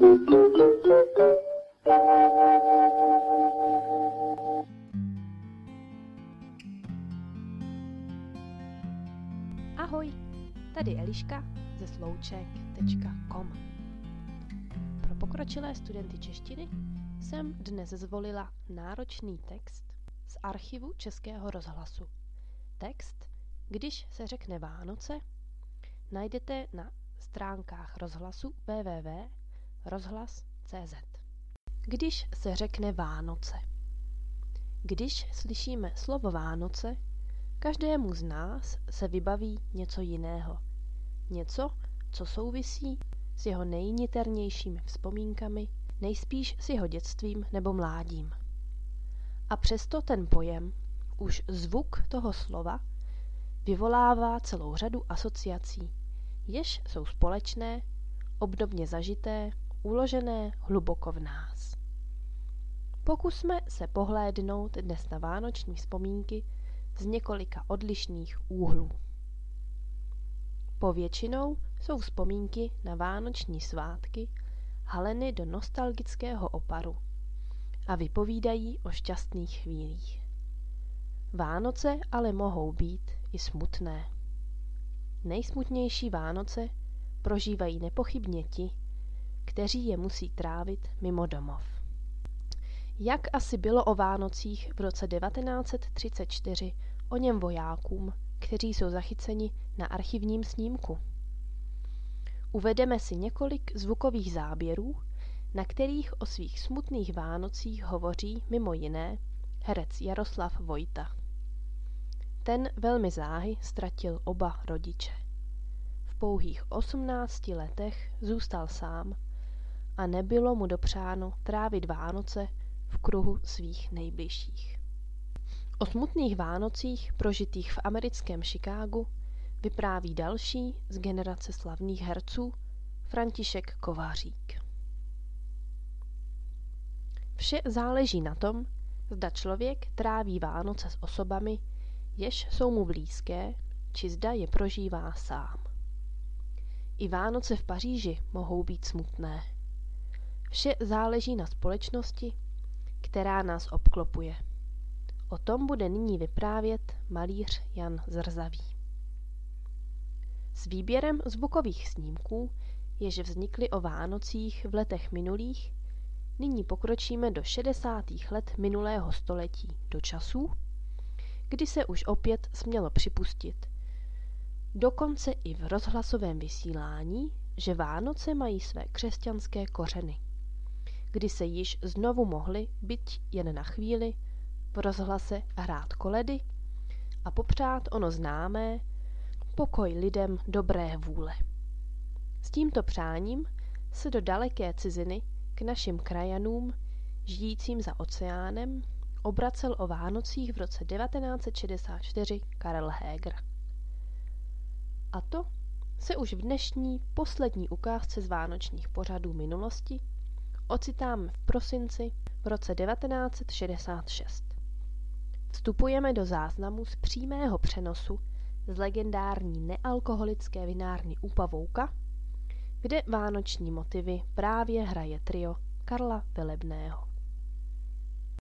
Ahoj, tady Eliška ze slouček.com. Pro pokročilé studenty češtiny jsem dnes zvolila náročný text z archivu Českého rozhlasu. Text, když se řekne Vánoce, najdete na stránkách rozhlasu www.rozhlas.cz. Když se řekne Vánoce. Když slyšíme slovo Vánoce, každému z nás se vybaví něco jiného. Něco, co souvisí s jeho nejniternějšími vzpomínkami, nejspíš s jeho dětstvím nebo mládím. A přesto ten pojem, už zvuk toho slova, vyvolává celou řadu asociací, jež jsou společné, obdobně zažité, uložené hluboko v nás. Pokusme se pohlédnout dnes na vánoční vzpomínky z několika odlišných úhlů. Povětšinou jsou vzpomínky na vánoční svátky haleny do nostalgického oparu a vypovídají o šťastných chvílích. Vánoce ale mohou být i smutné. Nejsmutnější Vánoce prožívají nepochybně ti, kteří je musí trávit mimo domov. Jak asi bylo o Vánocích v roce 1934 o něm vojákům, kteří jsou zachyceni na archivním snímku? Uvedeme si několik zvukových záběrů, na kterých o svých smutných Vánocích hovoří mimo jiné herec Jaroslav Vojta. Ten velmi záhy ztratil oba rodiče. V pouhých 18 letech zůstal sám a nebylo mu dopřáno trávit Vánoce v kruhu svých nejbližších. O smutných Vánocích prožitých v americkém Chicagu vypráví další z generace slavných herců František Kovářík. Vše záleží na tom, zda člověk tráví Vánoce s osobami, jež jsou mu blízké, či zda je prožívá sám. I Vánoce v Paříži mohou být smutné. Vše záleží na společnosti, která nás obklopuje. O tom bude nyní vyprávět malíř Jan Zrzavý. S výběrem zvukových snímků, jež vznikly o Vánocích v letech minulých, nyní pokročíme do 60. let minulého století, do časů, kdy se už opět smělo připustit, dokonce i v rozhlasovém vysílání, že Vánoce mají své křesťanské kořeny, kdy se již znovu mohly, byť jen na chvíli, v rozhlase hrát koledy a popřát ono známé pokoj lidem dobré vůle. S tímto přáním se do daleké ciziny k našim krajanům, žijícím za oceánem, obracel o Vánocích v roce 1964 Karel Heger. A to se už v dnešní poslední ukázce z vánočních pořadů minulosti ocitáme v prosinci v roce 1966. Vstupujeme do záznamu z přímého přenosu z legendární nealkoholické vinárny u Pavouka, kde vánoční motivy právě hraje trio Karla Velebného.